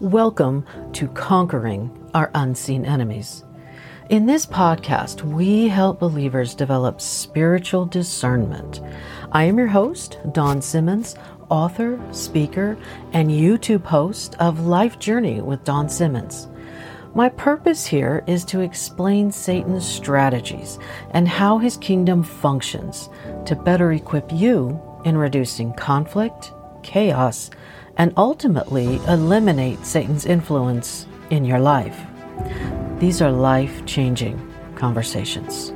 Welcome to Conquering Our Unseen Enemies. In this podcast, we help believers develop spiritual discernment. I am your host, Dawn Simmons, author, speaker, and YouTube host of Life Journey with Dawn Simmons. My purpose here is to explain Satan's strategies and how his kingdom functions to better equip you in reducing conflict, chaos, and ultimately eliminate Satan's influence in your life. These are life changing conversations.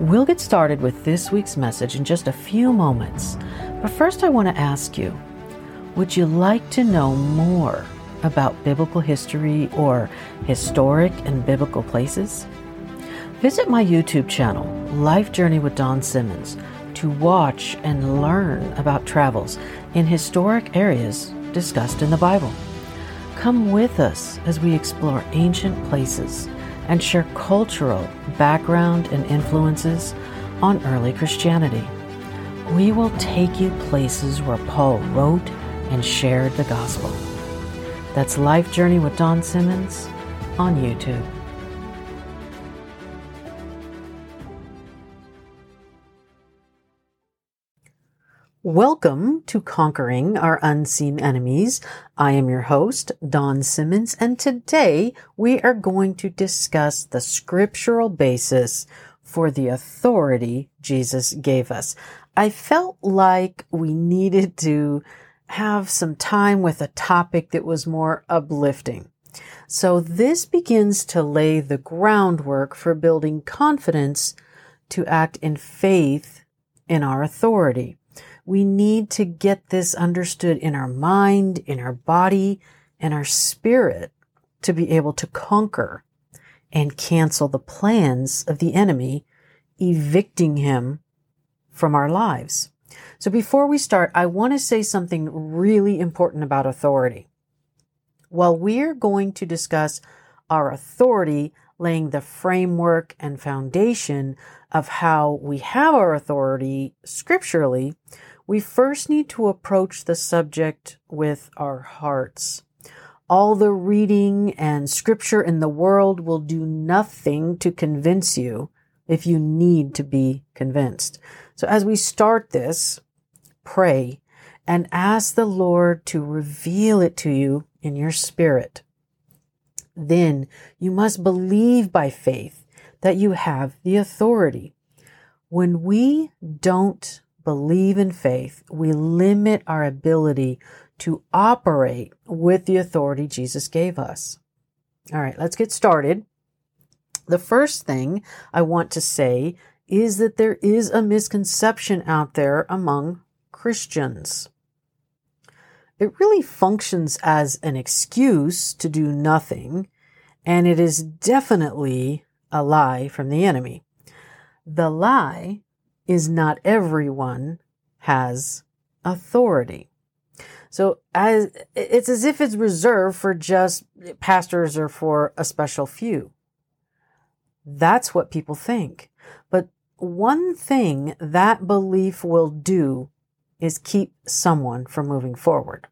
We'll get started with this week's message in just a few moments, but first I want to ask you would you like to know more about biblical history or historic and biblical places? Visit my YouTube channel, Life Journey with Dawn Simmons to watch and learn about travels in historic areas discussed in the Bible. Come with us as we explore ancient places and share cultural background and influences on early Christianity. We will take you places where Paul wrote and shared the gospel. That's Life Journey with Dawn Simmons on YouTube. Welcome to Conquering Our Unseen Enemies. I am your host, Dawn Simmons, and today we are going to discuss the scriptural basis for the authority Jesus gave us. I felt like we needed to have some time with a topic that was more uplifting. So this begins to lay the groundwork for building confidence to act in faith in our authority. We need to get this understood in our mind, in our body, and our spirit to be able to conquer and cancel the plans of the enemy, evicting him from our lives. So before we start, I want to say something really important about authority. While we're going to discuss our authority, laying the framework and foundation of how we have our authority scripturally, we first need to approach the subject with our hearts. All the reading and scripture in the world will do nothing to convince you if you need to be convinced. So as we start this, pray and ask the Lord to reveal it to you in your spirit. Then you must believe by faith that you have the authority. When we don't believe in faith, we limit our ability to operate with the authority Jesus gave us. All right, let's get started. The first thing I want to say is that there is a misconception out there among Christians. It really functions as an excuse to do nothing, and it is definitely a lie from the enemy. The lie is not everyone has authority. So as it's as if it's reserved for just pastors or for a special few. That's what people think. But one thing that belief will do is keep someone from moving forward.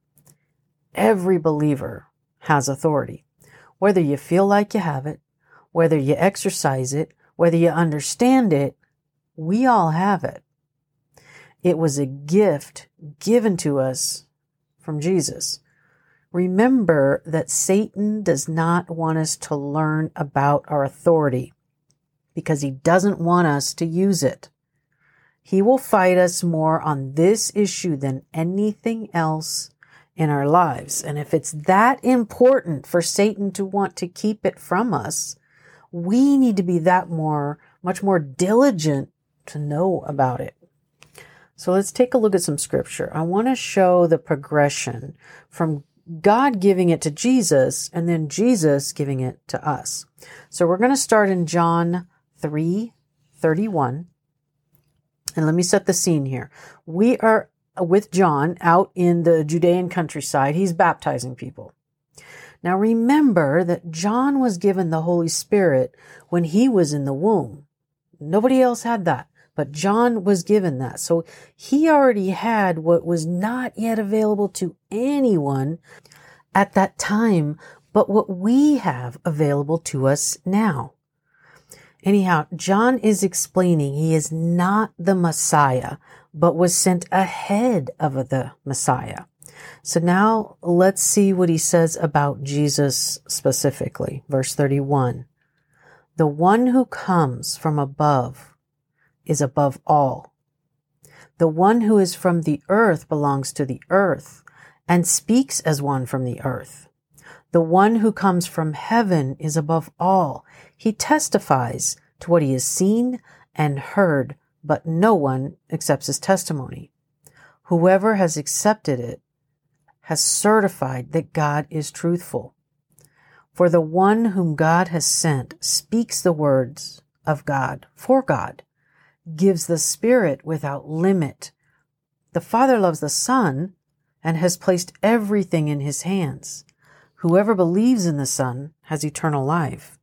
Every believer has authority. Whether you feel like you have it, whether you exercise it, whether you understand it, we all have it. It was a gift given to us from Jesus. Remember that Satan does not want us to learn about our authority because he doesn't want us to use it. He will fight us more on this issue than anything else in our lives. And if it's that important for Satan to want to keep it from us, we need to be that more, much more diligent to know about it. So let's take a look at some scripture. I want to show the progression from God giving it to Jesus and then Jesus giving it to us. So we're going to start in John 3 31. And let me set the scene here. We are with John out in the Judean countryside. He's baptizing people. Now remember that John was given the Holy Spirit when he was in the womb. Nobody else had that. But John was given that. So he already had what was not yet available to anyone. at that time, but what we have available to us now. Anyhow, John is explaining he is not the Messiah, but was sent ahead of the Messiah. So now let's see what he says about Jesus specifically. Verse 31. The one who comes from above is above all. The one who is from the earth belongs to the earth and speaks as one from the earth. The one who comes from heaven is above all. He testifies to what he has seen and heard, but no one accepts his testimony. Whoever has accepted it has certified that God is truthful. For the one whom God has sent speaks the words of God for God, gives the Spirit without limit. The Father loves the Son and has placed everything in his hands. Whoever believes in the Son has eternal life,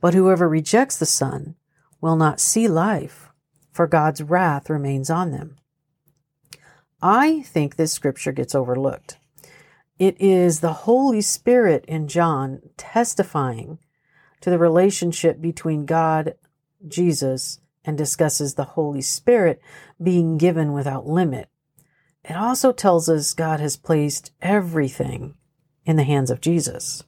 but whoever rejects the Son will not see life, for God's wrath remains on them. I think this scripture gets overlooked. It is the Holy Spirit in John testifying to the relationship between God, Jesus, and discusses the Holy Spirit being given without limit. It also tells us God has placed everything in the hands of Jesus.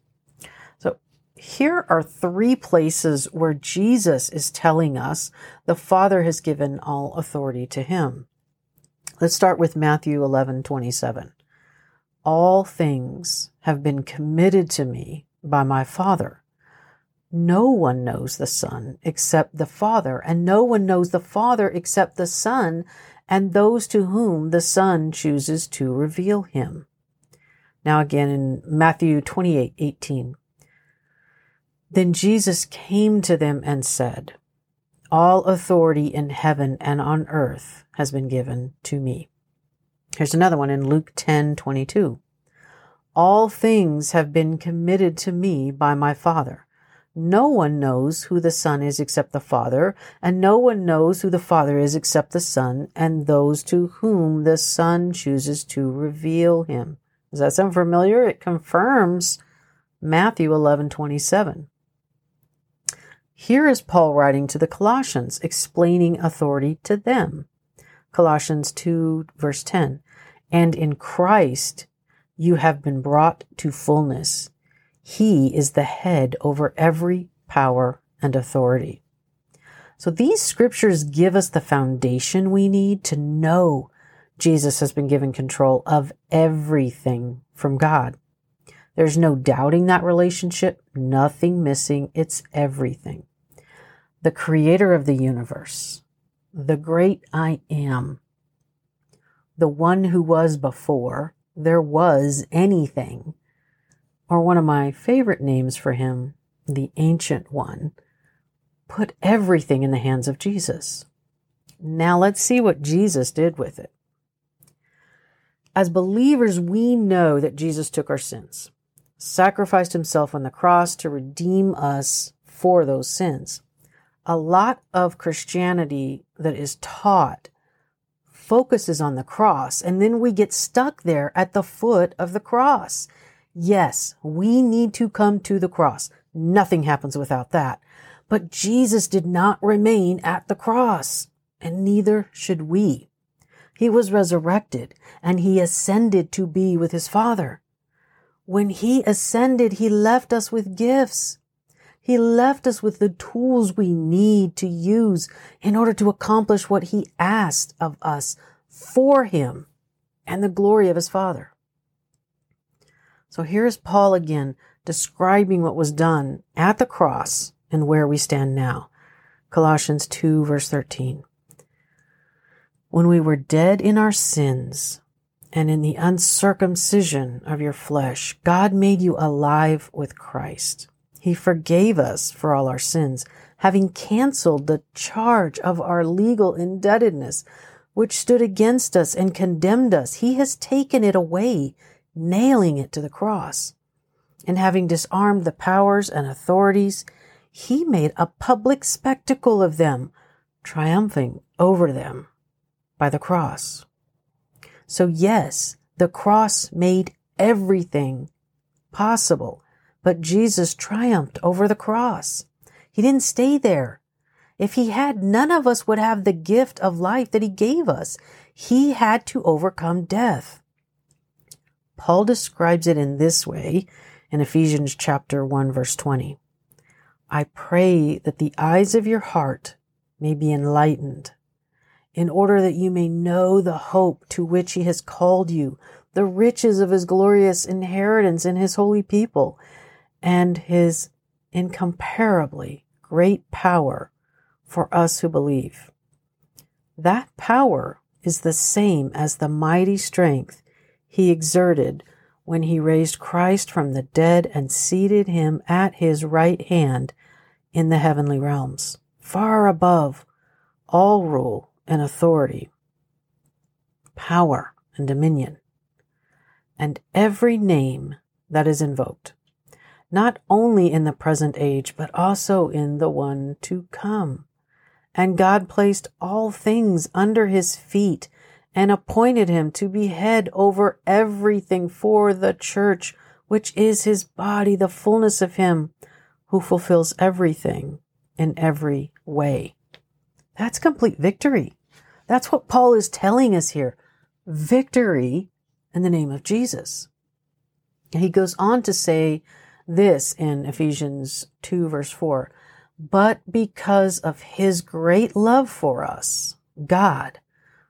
So here are three places where Jesus is telling us the Father has given all authority to him. Let's start with Matthew 11, 27. All things have been committed to me by my Father. No one knows the Son except the Father, and no one knows the Father except the Son and those to whom the Son chooses to reveal him. Now again in Matthew 28, 18. Then Jesus came to them and said, All authority in heaven and on earth has been given to me. Here's another one in Luke 10, 22. All things have been committed to me by my Father. No one knows who the Son is except the Father, and no one knows who the Father is except the Son, and those to whom the Son chooses to reveal him. Does that sound familiar? It confirms Matthew 11:27. Here is Paul writing to the Colossians, explaining authority to them. Colossians 2 verse 10. And in Christ you have been brought to fullness. He is the head over every power and authority. So these scriptures give us the foundation we need to know Jesus has been given control of everything from God. There's no doubting that relationship, nothing missing. It's everything. The creator of the universe, the great I am, the one who was before there was anything or one of my favorite names for him, the Ancient One, put everything in the hands of Jesus. Now let's see what Jesus did with it. As believers, we know that Jesus took our sins, sacrificed himself on the cross to redeem us for those sins. A lot of Christianity that is taught focuses on the cross, and then we get stuck there at the foot of the cross. Yes, we need to come to the cross. Nothing happens without that. But Jesus did not remain at the cross, and neither should we. He was resurrected, and he ascended to be with his Father. When he ascended, he left us with gifts. He left us with the tools we need to use in order to accomplish what he asked of us for him and the glory of his Father. So here's Paul again describing what was done at the cross and where we stand now. Colossians 2 verse 13. When we were dead in our sins and in the uncircumcision of your flesh, God made you alive with Christ. He forgave us for all our sins, having canceled the charge of our legal indebtedness, which stood against us and condemned us. He has taken it away nailing it to the cross. And having disarmed the powers and authorities, he made a public spectacle of them, triumphing over them by the cross. So yes, the cross made everything possible. But Jesus triumphed over the cross. He didn't stay there. If he had, none of us would have the gift of life that he gave us. He had to overcome death. Paul describes it in this way in Ephesians chapter 1 verse 20. I pray that the eyes of your heart may be enlightened in order that you may know the hope to which he has called you, the riches of his glorious inheritance in his holy people, and his incomparably great power for us who believe. That power is the same as the mighty strength he exerted when he raised Christ from the dead and seated him at his right hand in the heavenly realms, far above all rule and authority, power and dominion, and every name that is invoked, not only in the present age, but also in the one to come. And God placed all things under his feet and appointed him to be head over everything for the church, which is his body, the fullness of him who fulfills everything in every way. That's complete victory. That's what Paul is telling us here. Victory in the name of Jesus. And He goes on to say this in Ephesians 2 verse 4. But because of his great love for us, God,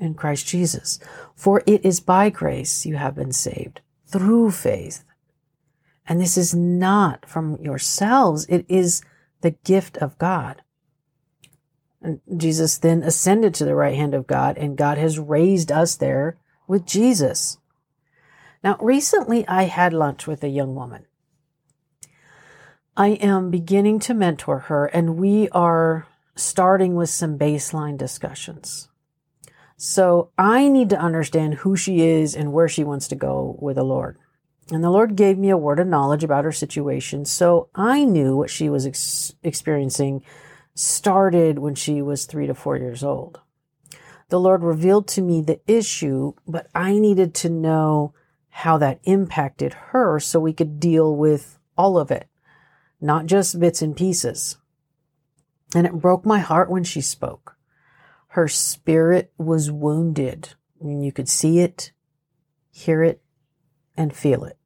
in Christ Jesus. For it is by grace you have been saved through faith. And this is not from yourselves. It is the gift of God and Jesus then ascended to the right hand of God, and God has raised us there with Jesus. Now, recently I had lunch with a young woman. I am beginning to mentor her, and we are starting with some baseline discussions. So I need to understand who she is and where she wants to go with the Lord. And the Lord gave me a word of knowledge about her situation, so I knew what she was ex- experiencing started when she was three to four years old. The Lord revealed to me the issue, but I needed to know how that impacted her so we could deal with all of it, not just bits and pieces. And it broke my heart when she spoke. Her spirit was wounded. I mean, you could see it, hear it, and feel it.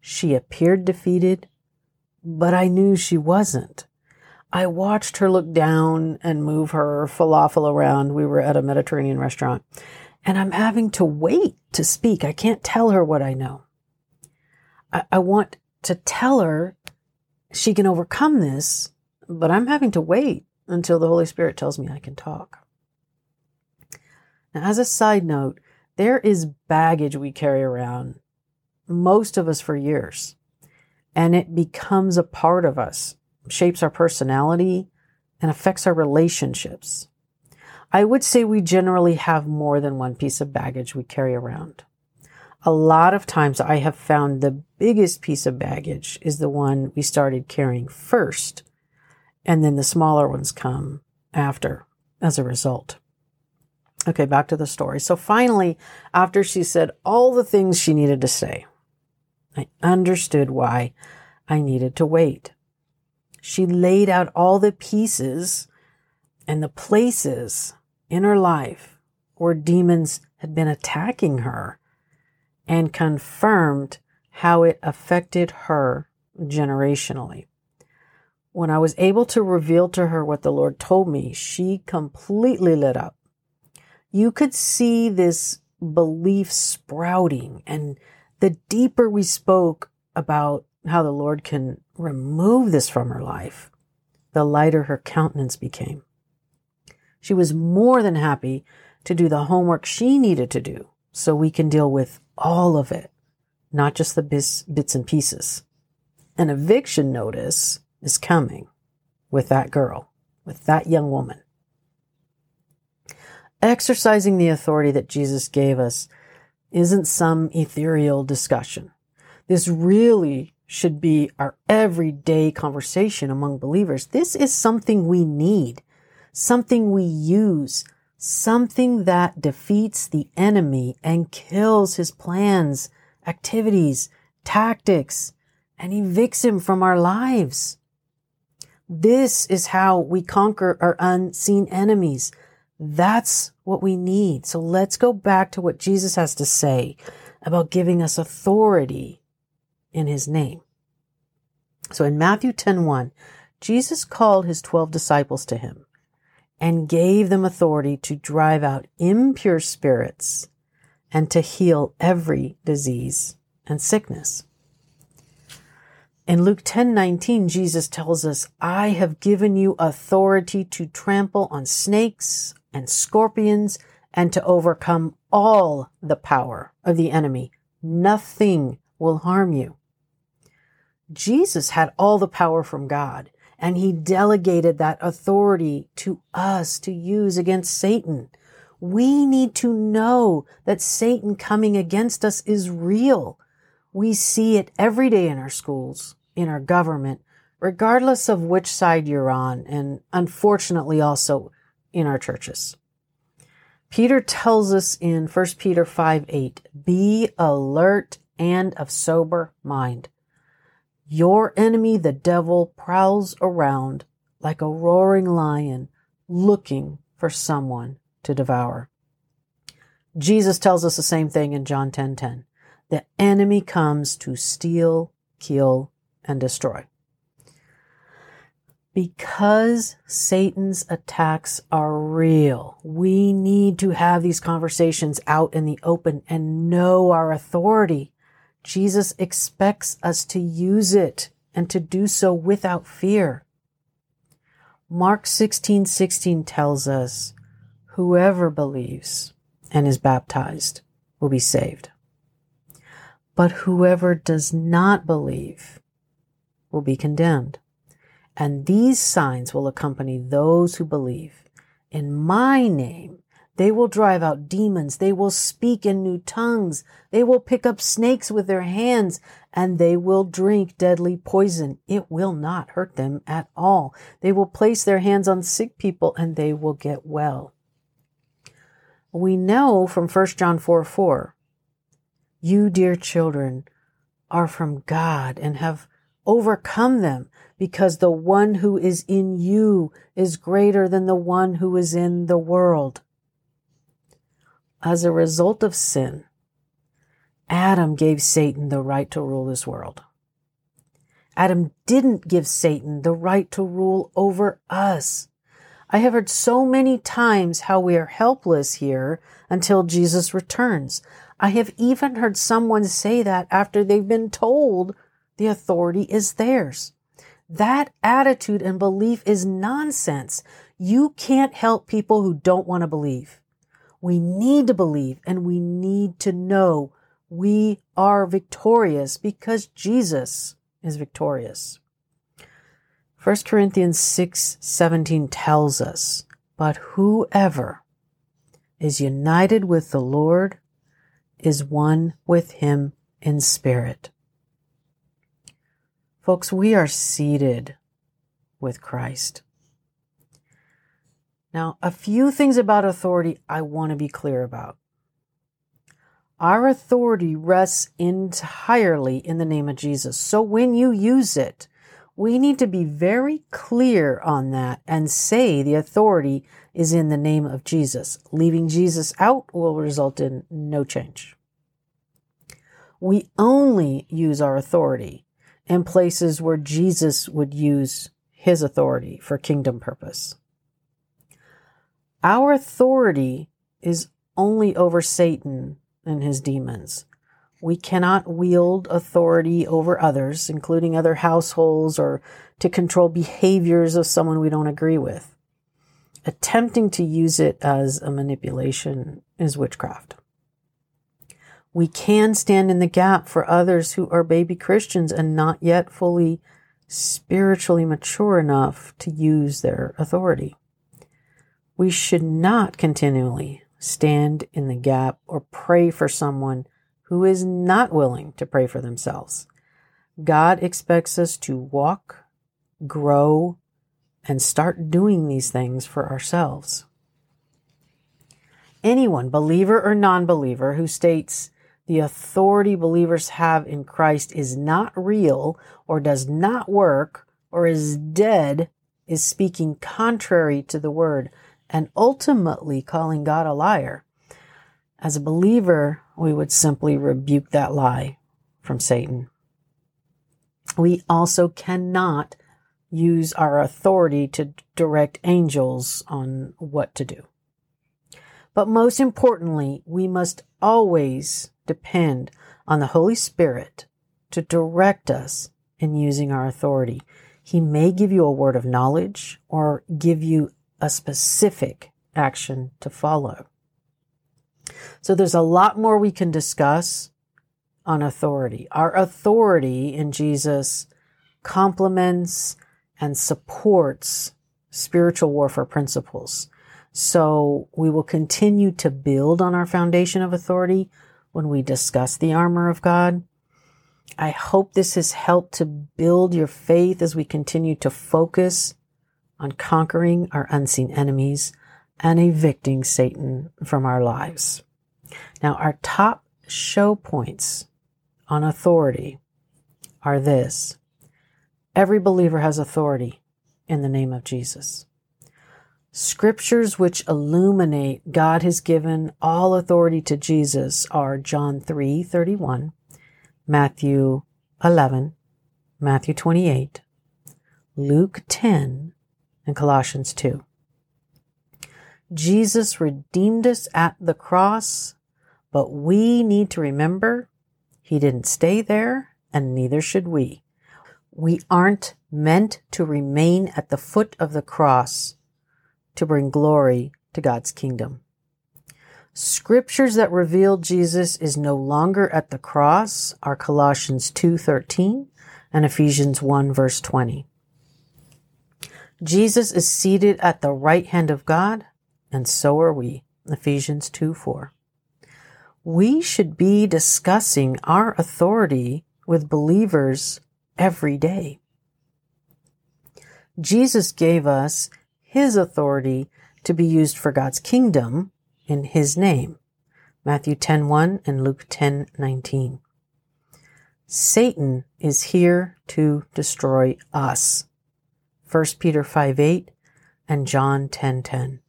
She appeared defeated, but I knew she wasn't. I watched her look down and move her falafel around. We were at a Mediterranean restaurant and I'm having to wait to speak. I can't tell her what I know. I, I want to tell her she can overcome this, but I'm having to wait until the Holy Spirit tells me I can talk. Now, as a side note, there is baggage we carry around, most of us for years, and it becomes a part of us shapes our personality, and affects our relationships. I would say we generally have more than one piece of baggage we carry around. A lot of times I have found the biggest piece of baggage is the one we started carrying first, and then the smaller ones come after as a result. Okay, back to the story. So finally, after she said all the things she needed to say, I understood why I needed to wait. She laid out all the pieces and the places in her life where demons had been attacking her and confirmed how it affected her generationally. When I was able to reveal to her what the Lord told me, she completely lit up. You could see this belief sprouting, and the deeper we spoke about how the Lord can remove this from her life, the lighter her countenance became. She was more than happy to do the homework she needed to do so we can deal with all of it, not just the bis- bits and pieces. an eviction notice is coming with that girl, with that young woman. Exercising the authority that Jesus gave us isn't some ethereal discussion. This really should be our everyday conversation among believers. This is something we need, something we use, something that defeats the enemy and kills his plans, activities, tactics, and evicts him from our lives. This is how we conquer our unseen enemies. That's what we need. So let's go back to what Jesus has to say about giving us authority in his name. So in Matthew 10:1, Jesus called his 12 disciples to him and gave them authority to drive out impure spirits and to heal every disease and sickness. In Luke 10:19 Jesus tells us, "I have given you authority to trample on snakes and scorpions and to overcome all the power of the enemy. Nothing will harm you." Jesus had all the power from God, and he delegated that authority to us to use against Satan. We need to know that Satan coming against us is real. We see it every day in our schools, in our government, regardless of which side you're on, and unfortunately also in our churches. Peter tells us in 1 Peter 5 8, be alert and of sober mind. Your enemy, the devil, prowls around like a roaring lion looking for someone to devour. Jesus tells us the same thing in John 10:10. 10, 10. The enemy comes to steal, kill, and destroy. Because Satan's attacks are real, we need to have these conversations out in the open and know our authority. Jesus expects us to use it and to do so without fear. Mark 16, 16 tells us, whoever believes and is baptized will be saved. But whoever does not believe will be condemned. And these signs will accompany those who believe. In my name, they will drive out demons. They will speak in new tongues. They will pick up snakes with their hands and they will drink deadly poison. It will not hurt them at all. They will place their hands on sick people and they will get well. We know from 1 John 4 4, you, dear children, are from God and have overcome them because the one who is in you is greater than the one who is in the world as a result of sin, Adam gave Satan the right to rule this world. Adam didn't give Satan the right to rule over us. I have heard so many times how we are helpless here until Jesus returns. I have even heard someone say that after they've been told the authority is theirs. That attitude and belief is nonsense. You can't help people who don't want to believe. We need to believe and we need to know we are victorious because Jesus is victorious. 1 Corinthians 6 17 tells us, But whoever is united with the Lord is one with him in spirit. Folks, we are seated with Christ. Now, a few things about authority I want to be clear about. Our authority rests entirely in the name of Jesus. So when you use it, we need to be very clear on that and say the authority is in the name of Jesus. Leaving Jesus out will result in no change. We only use our authority in places where Jesus would use his authority for kingdom purpose. Our authority is only over Satan and his demons. We cannot wield authority over others, including other households, or to control behaviors of someone we don't agree with. Attempting to use it as a manipulation is witchcraft. We can stand in the gap for others who are baby Christians and not yet fully spiritually mature enough to use their authority. We should not continually stand in the gap or pray for someone who is not willing to pray for themselves. God expects us to walk, grow, and start doing these things for ourselves. Anyone, believer or non believer, who states the authority believers have in Christ is not real or does not work or is dead is speaking contrary to the word and ultimately calling God a liar. As a believer, we would simply rebuke that lie from Satan. We also cannot use our authority to direct angels on what to do. But most importantly, we must always depend on the Holy Spirit to direct us in using our authority. He may give you a word of knowledge or give you a specific action to follow. So there's a lot more we can discuss on authority. Our authority in Jesus complements and supports spiritual warfare principles. So we will continue to build on our foundation of authority when we discuss the armor of God. I hope this has helped to build your faith as we continue to focus on conquering our unseen enemies and evicting Satan from our lives. Now, our top show points on authority are this. Every believer has authority in the name of Jesus. Scriptures which illuminate God has given all authority to Jesus are John 3 31, Matthew 11, Matthew 28, Luke 10, and Colossians 2. Jesus redeemed us at the cross, but we need to remember he didn't stay there, and neither should we. We aren't meant to remain at the foot of the cross to bring glory to God's kingdom. Scriptures that reveal Jesus is no longer at the cross are Colossians 2:13 and Ephesians 1 verse 20. Jesus is seated at the right hand of God, and so are we. Ephesians 2 4. We should be discussing our authority with believers every day. Jesus gave us his authority to be used for God's kingdom in his name. Matthew 10:1 and Luke 10:19. Satan is here to destroy us. 1 Peter 5:8 and John 10:10.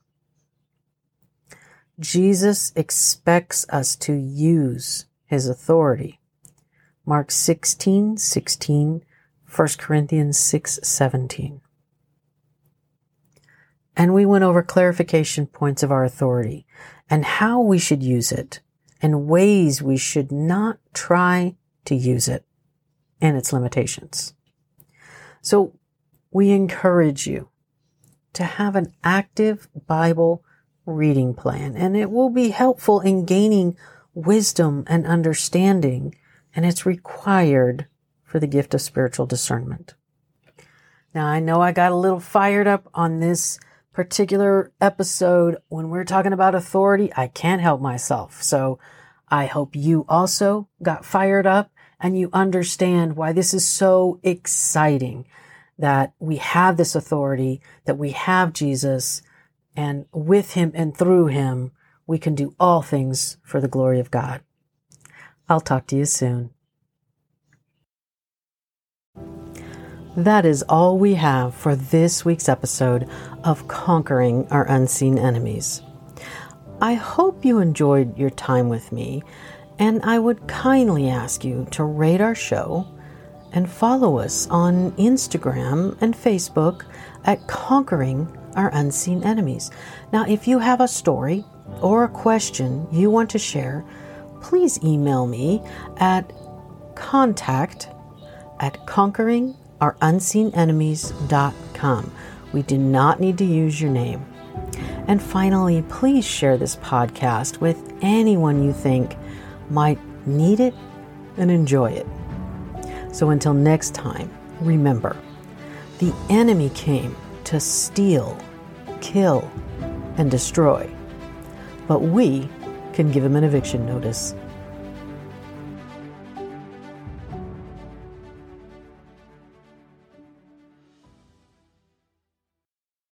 Jesus expects us to use his authority. Mark 16, 16, 1 Corinthians 6, 17 and we went over clarification points of our authority and how we should use it and ways we should not try to use it and its limitations. So we encourage you to have an active Bible reading plan and it will be helpful in gaining wisdom and understanding and it's required for the gift of spiritual discernment. Now I know I got a little fired up on this particular episode, when we're talking about authority, I can't help myself. So I hope you also got fired up and you understand why this is so exciting that we have this authority, that we have Jesus, and with him and through him, we can do all things for the glory of God. I'll talk to you soon. That is all we have for this week's episode of Conquering Our Unseen Enemies. I hope you enjoyed your time with me, and I would kindly ask you to rate our show and follow us on Instagram and Facebook at Conquering Our Unseen Enemies. Now, if you have a story or a question you want to share, please email me at contact at conquering ourunseenenemies.com. We do not need to use your name. And finally, please share this podcast with anyone you think might need it and enjoy it. So until next time, remember the enemy came to steal, kill, and destroy. But we can give him an eviction notice